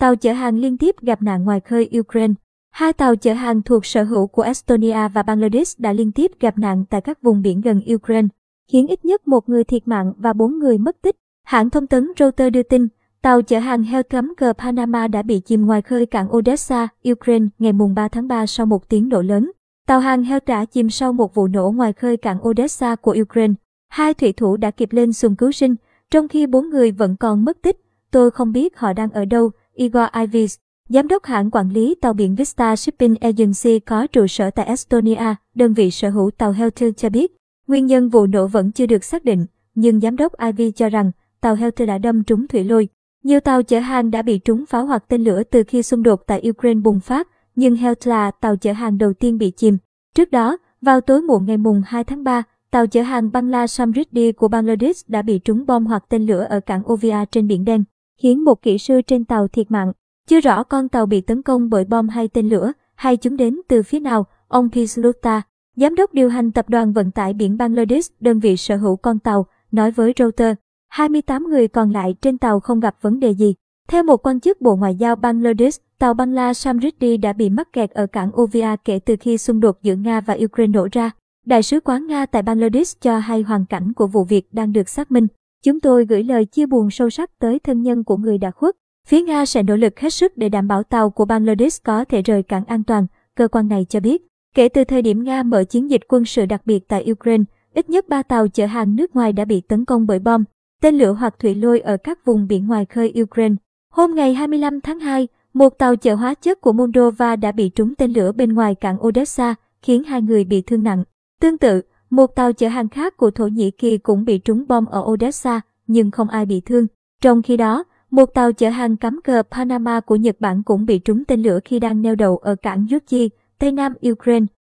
tàu chở hàng liên tiếp gặp nạn ngoài khơi Ukraine. Hai tàu chở hàng thuộc sở hữu của Estonia và Bangladesh đã liên tiếp gặp nạn tại các vùng biển gần Ukraine, khiến ít nhất một người thiệt mạng và bốn người mất tích. Hãng thông tấn Reuters đưa tin, tàu chở hàng heo cấm cờ Panama đã bị chìm ngoài khơi cảng Odessa, Ukraine ngày 3 tháng 3 sau một tiếng nổ lớn. Tàu hàng heo đã chìm sau một vụ nổ ngoài khơi cảng Odessa của Ukraine. Hai thủy thủ đã kịp lên xuồng cứu sinh, trong khi bốn người vẫn còn mất tích. Tôi không biết họ đang ở đâu, Igor Ivis, giám đốc hãng quản lý tàu biển Vista Shipping Agency có trụ sở tại Estonia, đơn vị sở hữu tàu Helter cho biết. Nguyên nhân vụ nổ vẫn chưa được xác định, nhưng giám đốc Ivy cho rằng tàu Helter đã đâm trúng thủy lôi. Nhiều tàu chở hàng đã bị trúng pháo hoặc tên lửa từ khi xung đột tại Ukraine bùng phát, nhưng Helter là tàu chở hàng đầu tiên bị chìm. Trước đó, vào tối muộn ngày mùng 2 tháng 3, tàu chở hàng Bangla Samriddhi của Bangladesh đã bị trúng bom hoặc tên lửa ở cảng Ovia trên Biển Đen, khiến một kỹ sư trên tàu thiệt mạng. Chưa rõ con tàu bị tấn công bởi bom hay tên lửa, hay chúng đến từ phía nào, ông Pisluta, giám đốc điều hành tập đoàn vận tải biển Bangladesh, đơn vị sở hữu con tàu, nói với Reuters. 28 người còn lại trên tàu không gặp vấn đề gì. Theo một quan chức Bộ Ngoại giao Bangladesh, tàu Bangla Samriddhi đã bị mắc kẹt ở cảng Ovia kể từ khi xung đột giữa Nga và Ukraine nổ ra. Đại sứ quán Nga tại Bangladesh cho hay hoàn cảnh của vụ việc đang được xác minh. Chúng tôi gửi lời chia buồn sâu sắc tới thân nhân của người đã khuất. Phía Nga sẽ nỗ lực hết sức để đảm bảo tàu của Bangladesh có thể rời cảng an toàn, cơ quan này cho biết. Kể từ thời điểm Nga mở chiến dịch quân sự đặc biệt tại Ukraine, ít nhất 3 tàu chở hàng nước ngoài đã bị tấn công bởi bom, tên lửa hoặc thủy lôi ở các vùng biển ngoài khơi Ukraine. Hôm ngày 25 tháng 2, một tàu chở hóa chất của Moldova đã bị trúng tên lửa bên ngoài cảng Odessa, khiến hai người bị thương nặng. Tương tự, một tàu chở hàng khác của Thổ Nhĩ Kỳ cũng bị trúng bom ở Odessa, nhưng không ai bị thương. Trong khi đó, một tàu chở hàng cắm cờ Panama của Nhật Bản cũng bị trúng tên lửa khi đang neo đậu ở cảng Yuchi, Tây Nam Ukraine.